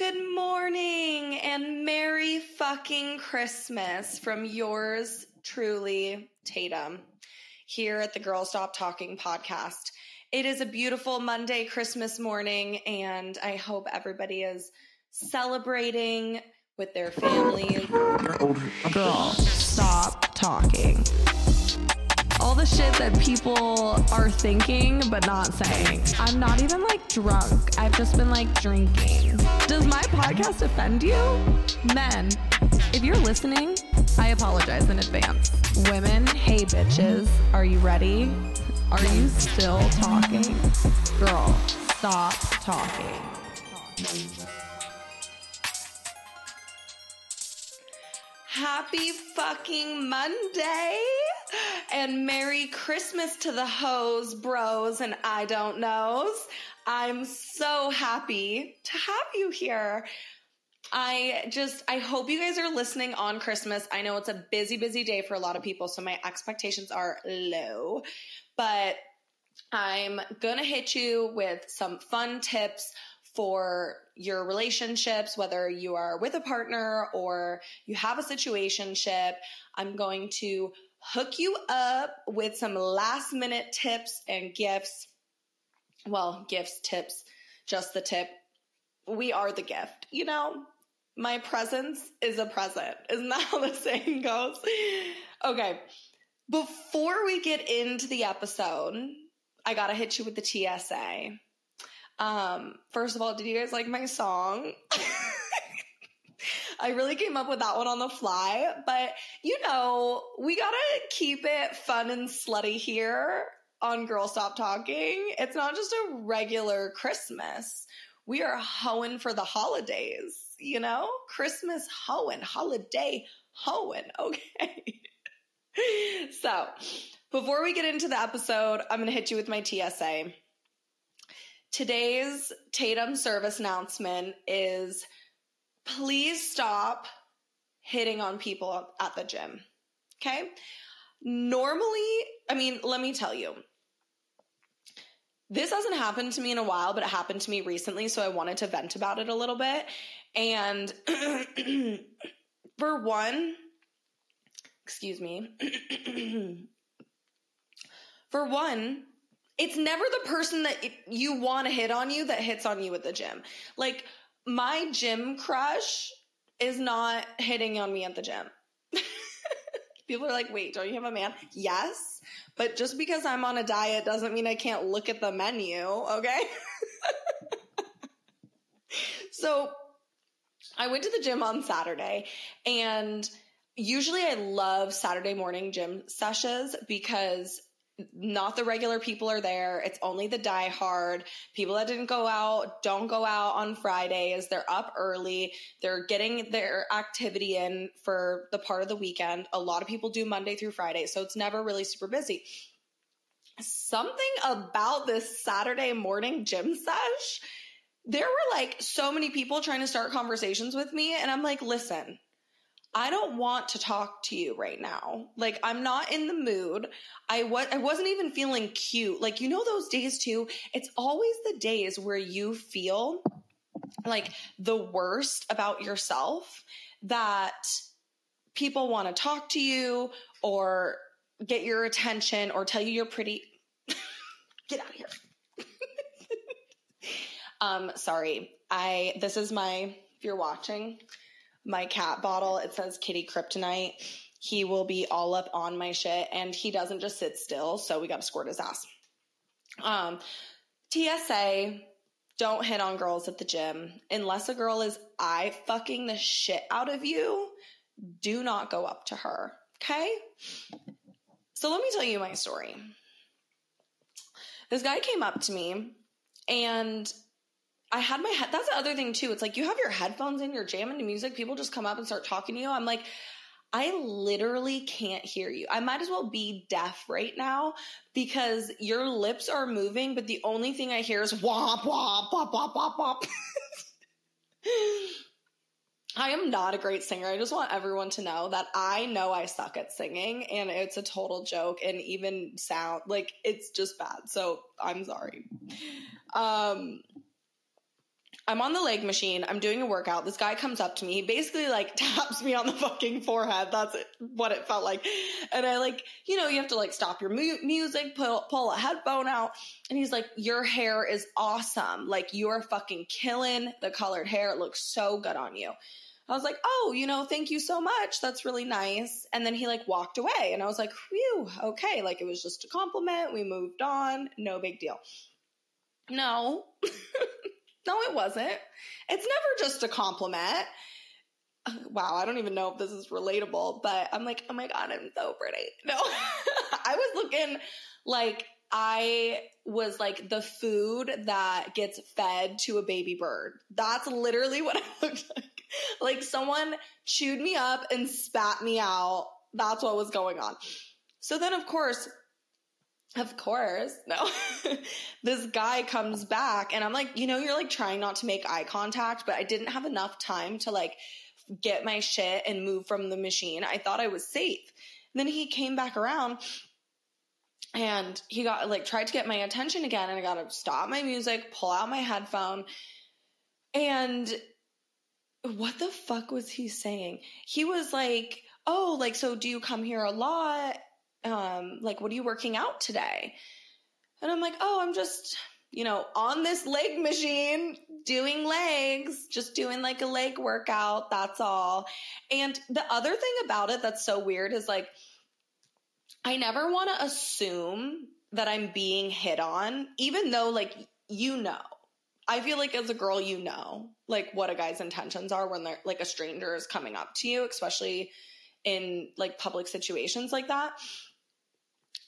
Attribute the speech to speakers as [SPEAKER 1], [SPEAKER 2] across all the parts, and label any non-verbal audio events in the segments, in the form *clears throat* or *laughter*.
[SPEAKER 1] Good morning and Merry fucking Christmas from yours truly, Tatum, here at the Girl Stop Talking podcast. It is a beautiful Monday, Christmas morning, and I hope everybody is celebrating with their families. Girl, stop talking all the shit that people are thinking but not saying. I'm not even like drunk. I've just been like drinking. Does my podcast offend you? Men, if you're listening, I apologize in advance. Women, hey bitches, are you ready? Are you still talking? Girl, stop talking. Happy fucking Monday and Merry Christmas to the hoes, bros, and I don't knows. I'm so happy to have you here. I just, I hope you guys are listening on Christmas. I know it's a busy, busy day for a lot of people, so my expectations are low, but I'm gonna hit you with some fun tips for your relationships, whether you are with a partner or you have a situationship. I'm going to hook you up with some last minute tips and gifts. Well, gifts, tips, just the tip. We are the gift, you know? My presence is a present. Isn't that how the *laughs* saying goes? Okay. Before we get into the episode, I gotta hit you with the TSA. Um, first of all, did you guys like my song? *laughs* I really came up with that one on the fly, but you know, we gotta keep it fun and slutty here on Girl Stop Talking. It's not just a regular Christmas. We are hoeing for the holidays, you know? Christmas hoeing, holiday hoeing, *laughs* okay? so, before we get into the episode, I'm gonna hit you with my TSA. Today's Tatum service announcement is please stop hitting on people at the gym. Okay? Normally, I mean, let me tell you. This hasn't happened to me in a while, but it happened to me recently, so I wanted to vent about it a little bit. And *clears throat* for one, excuse me. *clears throat* for one, it's never the person that you want to hit on you that hits on you at the gym. Like my gym crush is not hitting on me at the gym. *laughs* People are like, wait, don't you have a man? Yes. But just because I'm on a diet doesn't mean I can't look at the menu, okay? *laughs* so I went to the gym on Saturday and usually I love Saturday morning gym sessions because not the regular people are there. It's only the die-hard people that didn't go out, don't go out on Fridays. They're up early. They're getting their activity in for the part of the weekend. A lot of people do Monday through Friday, so it's never really super busy. Something about this Saturday morning gym sesh, there were like so many people trying to start conversations with me, and I'm like, listen, I don't want to talk to you right now. Like I'm not in the mood. I was I wasn't even feeling cute. Like you know those days too. It's always the days where you feel like the worst about yourself that people want to talk to you or get your attention or tell you you're pretty. *laughs* get out of here. *laughs* um sorry. I this is my if you're watching my cat bottle. It says kitty kryptonite. He will be all up on my shit and he doesn't just sit still. So we got to squirt his ass. Um, TSA, don't hit on girls at the gym. Unless a girl is eye fucking the shit out of you, do not go up to her. Okay? So let me tell you my story. This guy came up to me and I had my head. That's the other thing too. It's like you have your headphones in, you're jamming to music. People just come up and start talking to you. I'm like, I literally can't hear you. I might as well be deaf right now because your lips are moving, but the only thing I hear is womp womp womp womp womp womp. *laughs* I am not a great singer. I just want everyone to know that I know I suck at singing and it's a total joke and even sound like it's just bad. So I'm sorry. Um I'm on the leg machine. I'm doing a workout. This guy comes up to me. He basically like *laughs* taps me on the fucking forehead. That's it, what it felt like. And I like, you know, you have to like stop your mu- music, pull, pull a headphone out. And he's like, your hair is awesome. Like you're fucking killing the colored hair. It looks so good on you. I was like, oh, you know, thank you so much. That's really nice. And then he like walked away and I was like, whew, okay. Like it was just a compliment. We moved on. No big deal. No. *laughs* No, it wasn't. It's never just a compliment. Uh, wow, I don't even know if this is relatable, but I'm like, oh my God, I'm so pretty. *laughs* No, I was looking like I was like the food that gets fed to a baby bird. That's literally what *laughs* I looked like. Like someone chewed me up and spat me out. That's what was going on. So then, of course, of course. No. *laughs* this guy comes back and I'm like, you know, you're like trying not to make eye contact, but I didn't have enough time to like get my shit and move from the machine. I thought I was safe. And then he came back around and he got like tried to get my attention again and I got to stop my music, pull out my headphone. And what the fuck was he saying? He was like, "Oh, like so do you come here a lot?" Um, like, what are you working out today? And I'm like, oh, I'm just, you know, on this leg machine doing legs, just doing like a leg workout. That's all. And the other thing about it that's so weird is like, I never want to assume that I'm being hit on, even though like, you know, I feel like as a girl, you know, like what a guy's intentions are when they're like a stranger is coming up to you, especially in like public situations like that.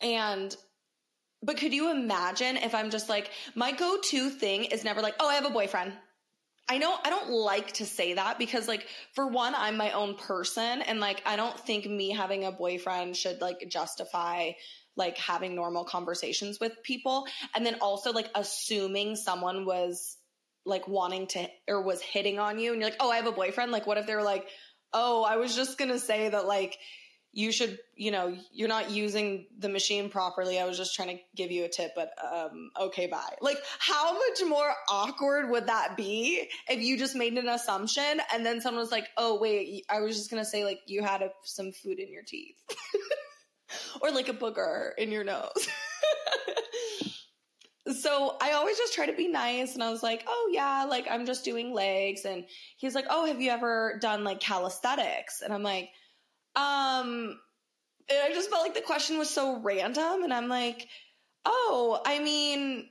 [SPEAKER 1] And but could you imagine if I'm just like my go-to thing is never like, "Oh, I have a boyfriend." I know I don't like to say that because like for one I'm my own person and like I don't think me having a boyfriend should like justify like having normal conversations with people and then also like assuming someone was like wanting to or was hitting on you and you're like, "Oh, I have a boyfriend." Like what if they're like, "Oh, I was just going to say that like you should, you know, you're not using the machine properly. I was just trying to give you a tip, but um, okay, bye. Like, how much more awkward would that be if you just made an assumption and then someone was like, oh, wait, I was just to say, like, you had a, some food in your teeth *laughs* or like a booger in your nose. *laughs* so I always just try to be nice. And I was like, oh, yeah, like, I'm just doing legs. And he's like, oh, have you ever done like calisthenics? And I'm like, um, I just felt like the question was so random, and I'm like, oh, I mean,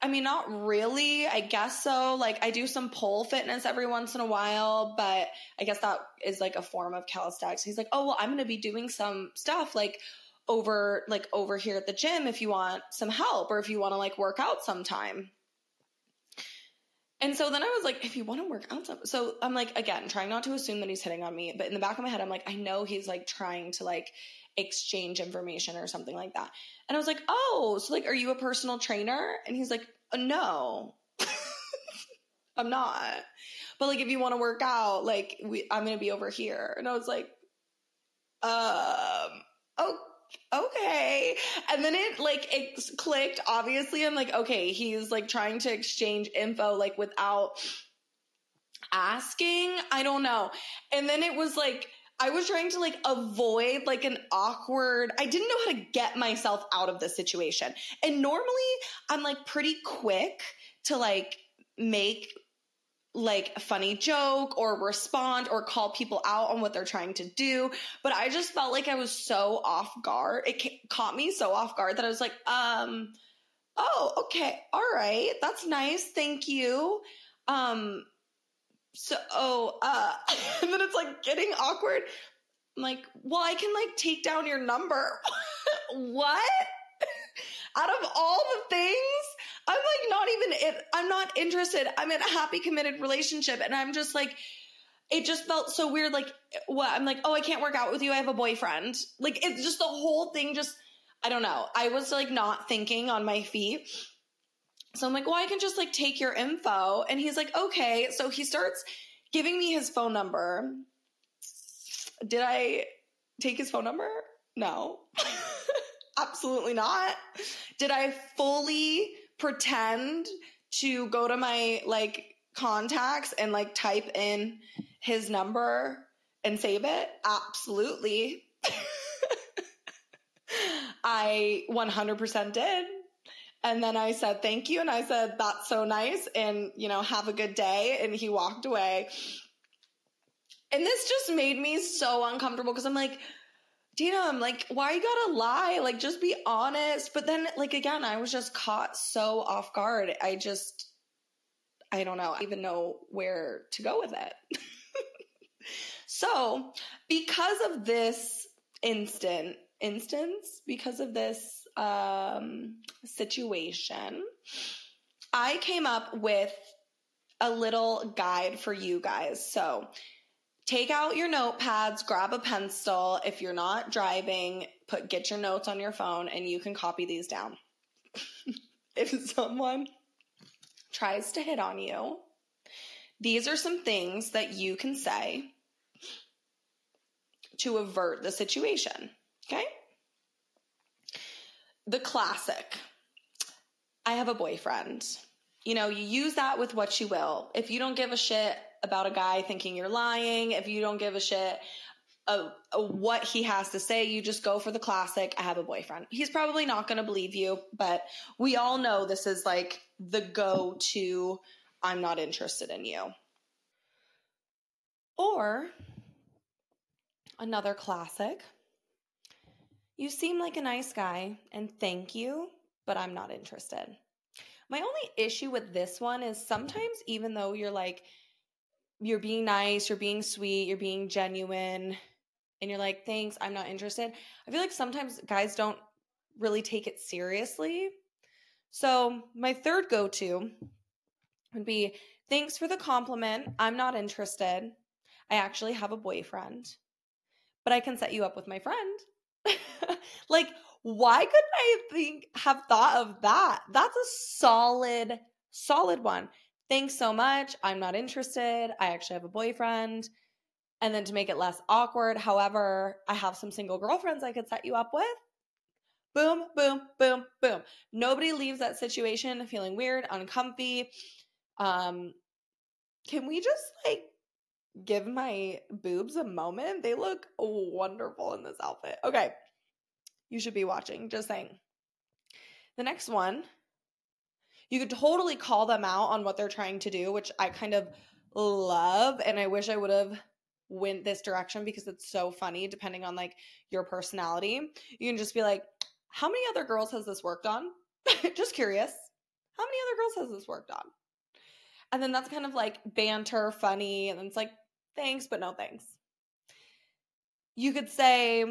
[SPEAKER 1] I mean, not really. I guess so. Like, I do some pole fitness every once in a while, but I guess that is like a form of calisthenics. He's like, oh, well, I'm going to be doing some stuff like over, like over here at the gym if you want some help or if you want to like work out sometime. And so then I was like, if you want to work out, so I'm like, again, trying not to assume that he's hitting on me, but in the back of my head, I'm like, I know he's like trying to like exchange information or something like that. And I was like, oh, so like, are you a personal trainer? And he's like, uh, no, *laughs* I'm not. But like, if you want to work out, like, we, I'm going to be over here. And I was like, um, okay okay. And then it like it clicked. Obviously, I'm like, okay, he's like trying to exchange info like without asking. I don't know. And then it was like I was trying to like avoid like an awkward, I didn't know how to get myself out of the situation. And normally I'm like pretty quick to like make like a funny joke or respond or call people out on what they're trying to do. But I just felt like I was so off guard. It caught me so off guard that I was like, um, oh, okay. All right. That's nice. Thank you. Um, so, oh, uh, *laughs* and then it's like getting awkward. I'm like, well, I can like take down your number. *laughs* what? *laughs* Out of all the things, I'm like not even, it, I'm not interested. I'm in a happy, committed relationship. And I'm just like, it just felt so weird. Like, what? I'm like, oh, I can't work out with you. I have a boyfriend. Like, it's just the whole thing just, I don't know. I was like not thinking on my feet. So I'm like, well, I can just like take your info. And he's like, okay. So he starts giving me his phone number. Did I take his phone number? No. *laughs* Absolutely not. Did I fully pretend to go to my like contacts and like type in his number and save it? Absolutely. *laughs* I 100% did. And then I said, thank you. And I said, that's so nice. And, you know, have a good day. And he walked away. And this just made me so uncomfortable because I'm like, I'm like, why you gotta lie? Like, just be honest. But then, like, again, I was just caught so off guard. I just, I don't know, I even know where to go with it. *laughs* so, because of this instant instance, because of this um, situation, I came up with a little guide for you guys. So, take out your notepads, grab a pencil. If you're not driving, put get your notes on your phone and you can copy these down. *laughs* if someone tries to hit on you, these are some things that you can say to avert the situation. Okay? The classic I have a boyfriend. You know, you use that with what you will. If you don't give a shit about a guy thinking you're lying, if you don't give a shit of, of what he has to say, you just go for the classic, I have a boyfriend. He's probably not going to believe you, but we all know this is like the go to, I'm not interested in you. Or another classic, you seem like a nice guy and thank you, but I'm not interested. My only issue with this one is sometimes, even though you're like, you're being nice, you're being sweet, you're being genuine, and you're like, thanks, I'm not interested. I feel like sometimes guys don't really take it seriously. So, my third go to would be thanks for the compliment. I'm not interested. I actually have a boyfriend, but I can set you up with my friend. *laughs* like, why couldn't I think have thought of that? That's a solid, solid one thanks so much. I'm not interested. I actually have a boyfriend. And then to make it less awkward, however, I have some single girlfriends I could set you up with. Boom, boom, boom, boom. Nobody leaves that situation feeling weird, uncomfy. Um, can we just like give my boobs a moment? They look wonderful in this outfit. Okay. You should be watching, just saying. The next one you could totally call them out on what they're trying to do, which I kind of love. And I wish I would have went this direction because it's so funny depending on like your personality. You can just be like, how many other girls has this worked on? *laughs* just curious. How many other girls has this worked on? And then that's kind of like banter, funny, and then it's like, thanks, but no thanks. You could say,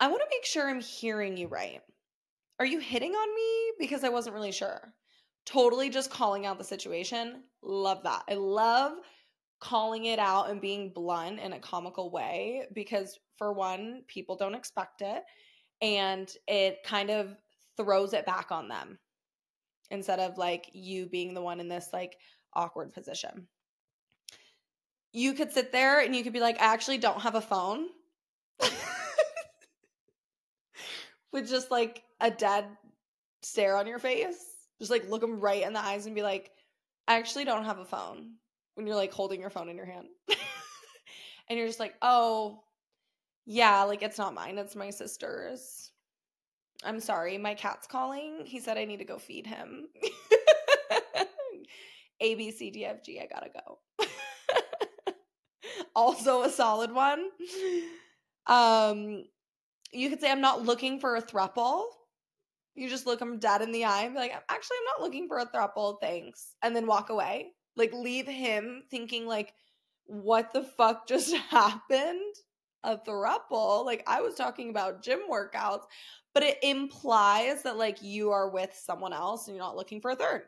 [SPEAKER 1] I want to make sure I'm hearing you right. Are you hitting on me? Because I wasn't really sure. Totally just calling out the situation. Love that. I love calling it out and being blunt in a comical way because, for one, people don't expect it. And it kind of throws it back on them instead of like you being the one in this like awkward position. You could sit there and you could be like, I actually don't have a phone. *laughs* With just like a dead stare on your face. Just like look them right in the eyes and be like, I actually don't have a phone when you're like holding your phone in your hand. *laughs* and you're just like, oh, yeah, like it's not mine, it's my sister's. I'm sorry, my cat's calling. He said I need to go feed him. *laughs* A, B, C, D, F, G, I gotta go. *laughs* also a solid one. Um, you could say, I'm not looking for a throuple. You just look them dead in the eye and be like, actually, I'm not looking for a throuple, thanks. And then walk away. Like, leave him thinking, like, what the fuck just *laughs* happened? A throuple? Like, I was talking about gym workouts, but it implies that, like, you are with someone else and you're not looking for a third.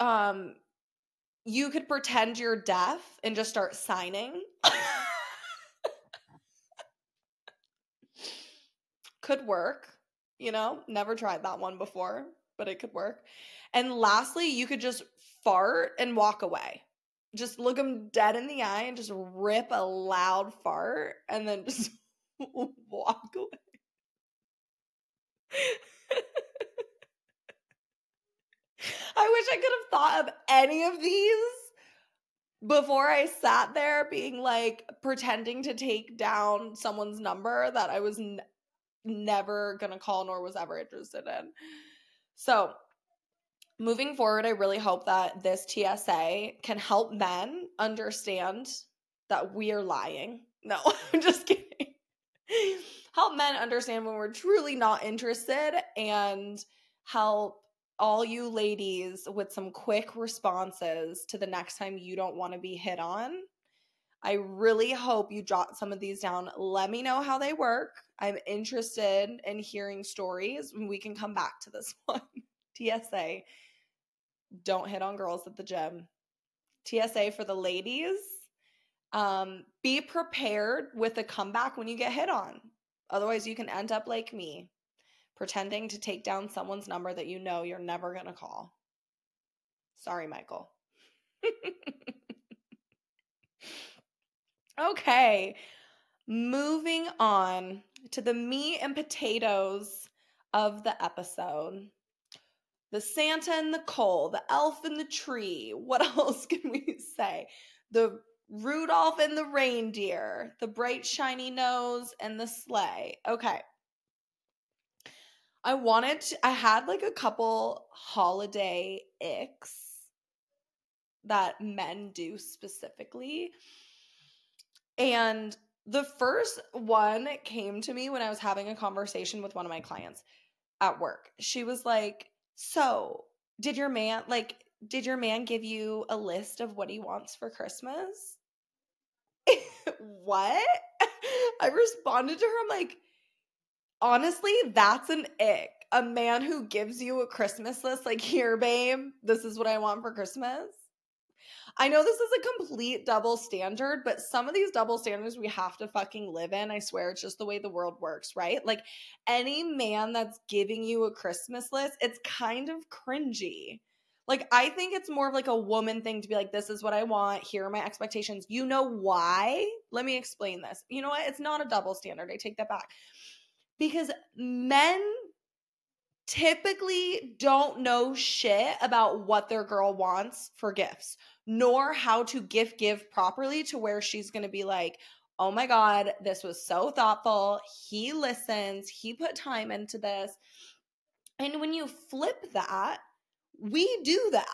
[SPEAKER 1] Um, you could pretend you're deaf and just start signing. *laughs* could work. You know, never tried that one before, but it could work. And lastly, you could just fart and walk away. Just look them dead in the eye and just rip a loud fart and then just *laughs* walk away. *laughs* I wish I could have thought of any of these before I sat there being like pretending to take down someone's number that I was never to call nor was ever interested in. So, moving forward, I really hope that this TSA can help men understand that we are lying. *laughs* No, I'm just kidding. help men understand when we're truly not interested and help all you ladies with some quick responses to the next time you don't want to be hit on. I really hope you jot some of these down. Let me know how they work. I'm interested in hearing stories. We can come back to this *laughs* one. TSA don't hit on girls at the gym. TSA for the ladies um, be prepared with a comeback when you get hit on. Otherwise, you can end up like me pretending to take down someone's number that you know you're never going to call. Sorry, Michael. *laughs* okay, moving on to the meat and potatoes of the episode. The Santa and the coal, the elf in the tree. What *laughs* else can we say? The Rudolph and the reindeer, the bright shiny nose, and the sleigh. Okay. I wanted to, I had like a couple holiday icks that men do specifically. And the first one came to me when I was having a conversation with one of my clients at work. She was like, So, did your man, like, did your man give you a list of what he wants for Christmas? *laughs* what? *laughs* I responded to her, I'm like, honestly, that's an ick. A man who gives you a Christmas list, like, here, babe, this is what I want for Christmas. I know this is a complete double standard, but some of these double standards we have to fucking live in. I swear it's just the way the world works, right? Like any man that's giving you a Christmas list, it's kind of cringy. Like, I think it's more of like a woman thing to be like, this is what I want. Here are my expectations. You know why? Let me explain this. You know what? It's not a double standard. I take that back. Because men typically don't know shit about what their girl wants for gifts, nor how to gift give properly to where she's going to be like, oh my God, this was so thoughtful. He listens, he put time into this. And when you flip that, we do that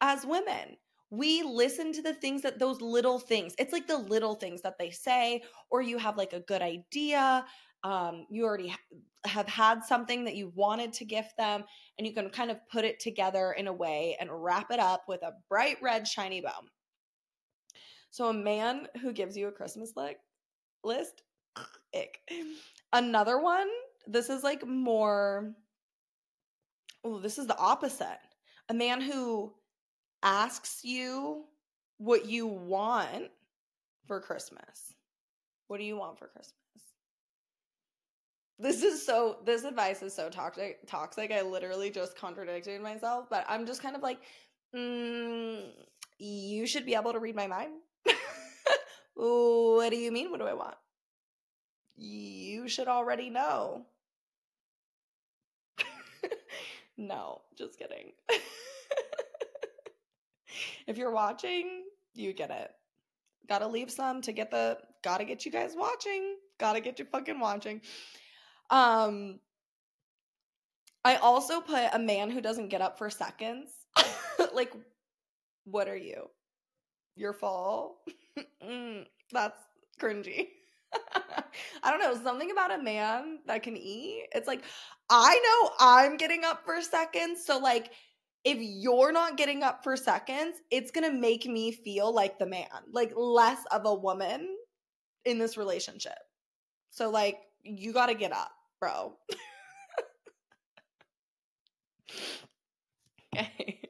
[SPEAKER 1] as women. We listen to the things that those little things, it's like the little things that they say, or you have like a good idea. Um, you already ha- have had something that you wanted to gift them, and you can kind of put it together in a way and wrap it up with a bright red, shiny bow. So, a man who gives you a Christmas li- list, ick. Another one, this is like more, oh, this is the opposite a man who asks you what you want for Christmas. What do you want for Christmas? This is so this advice is so toxic toxic. I literally just contradicted myself, but I'm just kind of like mm, you should be able to read my mind. *laughs* what do you mean? What do I want? You should already know. *laughs* no, just kidding. *laughs* if you're watching, you get it. Gotta leave some to get the gotta get you guys watching. Gotta get you fucking watching. Um I also put a man who doesn't get up for seconds. *laughs* like, what are you? Your fall? *laughs* mm, that's cringy. *laughs* I don't know, something about a man that can eat. It's like, I know I'm getting up for seconds. So, like, if you're not getting up for seconds, it's to make me feel like the man, like less of a woman in this relationship. So, like, you got to get up, bro. *laughs* okay.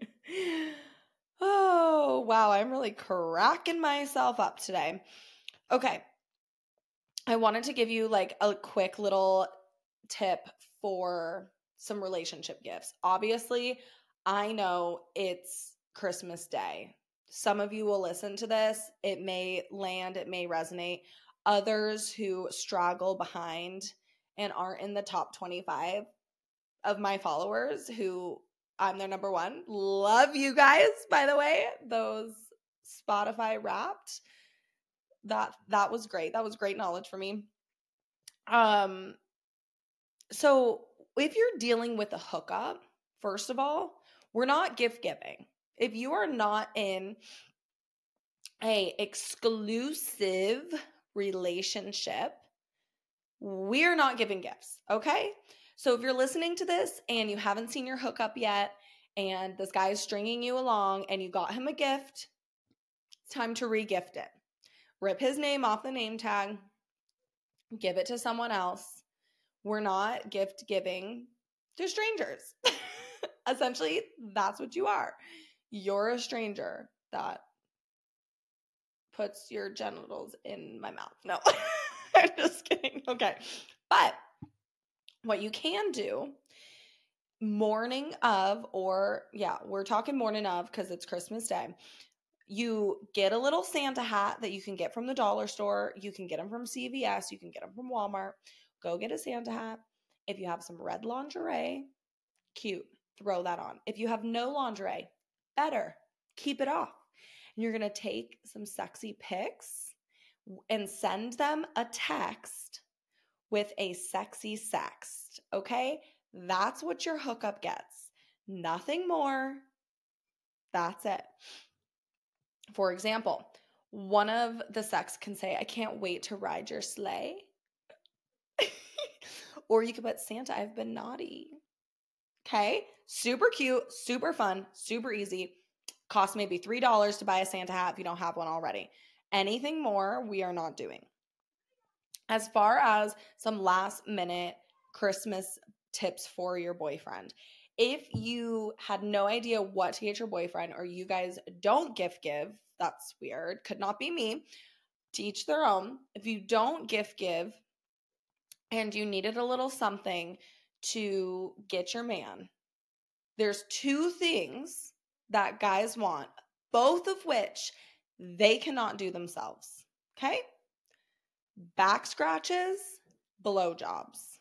[SPEAKER 1] Oh, wow. I'm really cracking myself up today. Okay. I wanted to give you like a quick little tip for some relationship gifts. Obviously, I know it's Christmas Day. Some of you will listen to this. It may land, it may resonate. Others who straggle behind and aren't in the top 25 of my followers who I'm their number one. Love you guys, by the way. Those Spotify wrapped. That that was great. That was great knowledge for me. Um so if you're dealing with a hookup, first of all, we're not gift giving. If you are not in a exclusive relationship, we're not giving gifts, okay? So if you're listening to this and you haven't seen your hookup yet and this guy is stringing you along and you got him a gift, it's time to regift it. Rip his name off the name tag, give it to someone else. We're not gift giving to strangers. *laughs* Essentially, that's what you are. You're a stranger that puts your genitals in my mouth. No, *laughs* I'm just kidding. Okay. But what you can do morning of, or yeah, we're talking morning of because it's Christmas Day. You get a little Santa hat that you can get from the dollar store. You can get them from CVS. You can get them from Walmart. Go get a Santa hat. If you have some red lingerie, cute, throw that on. If you have no lingerie, better, keep it off. You're going to take some sexy pics and send them a text with a sexy sext. Okay? That's what your hookup gets. Nothing more. That's it. For example, one of the sex can say, I can't wait to ride your sleigh. *laughs* or you could put, Santa, I've been naughty. Okay? Super cute, super fun, super easy. Cost maybe $3 to buy a Santa hat if you don't have one already. Anything more, we are not doing. As far as some last minute Christmas tips for your boyfriend, if you had no idea what to get your boyfriend or you guys don't gift give, that's weird, could not be me. Teach their own. If you don't gift give and you needed a little something to get your man, there's two things that guys want, both of which they cannot do themselves. Okay? Back scratches, blowjobs.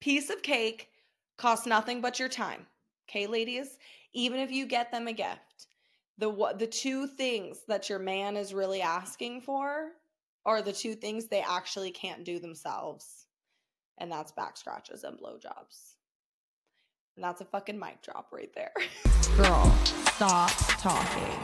[SPEAKER 1] Piece of cake costs nothing but your time. Okay, ladies? Even if you get them a gift, the the two things that your man is really asking for are the two things they actually can't do themselves. And that's back scratches and blowjobs. And that's a fucking mic drop right there. *laughs*
[SPEAKER 2] Girl, stop talking.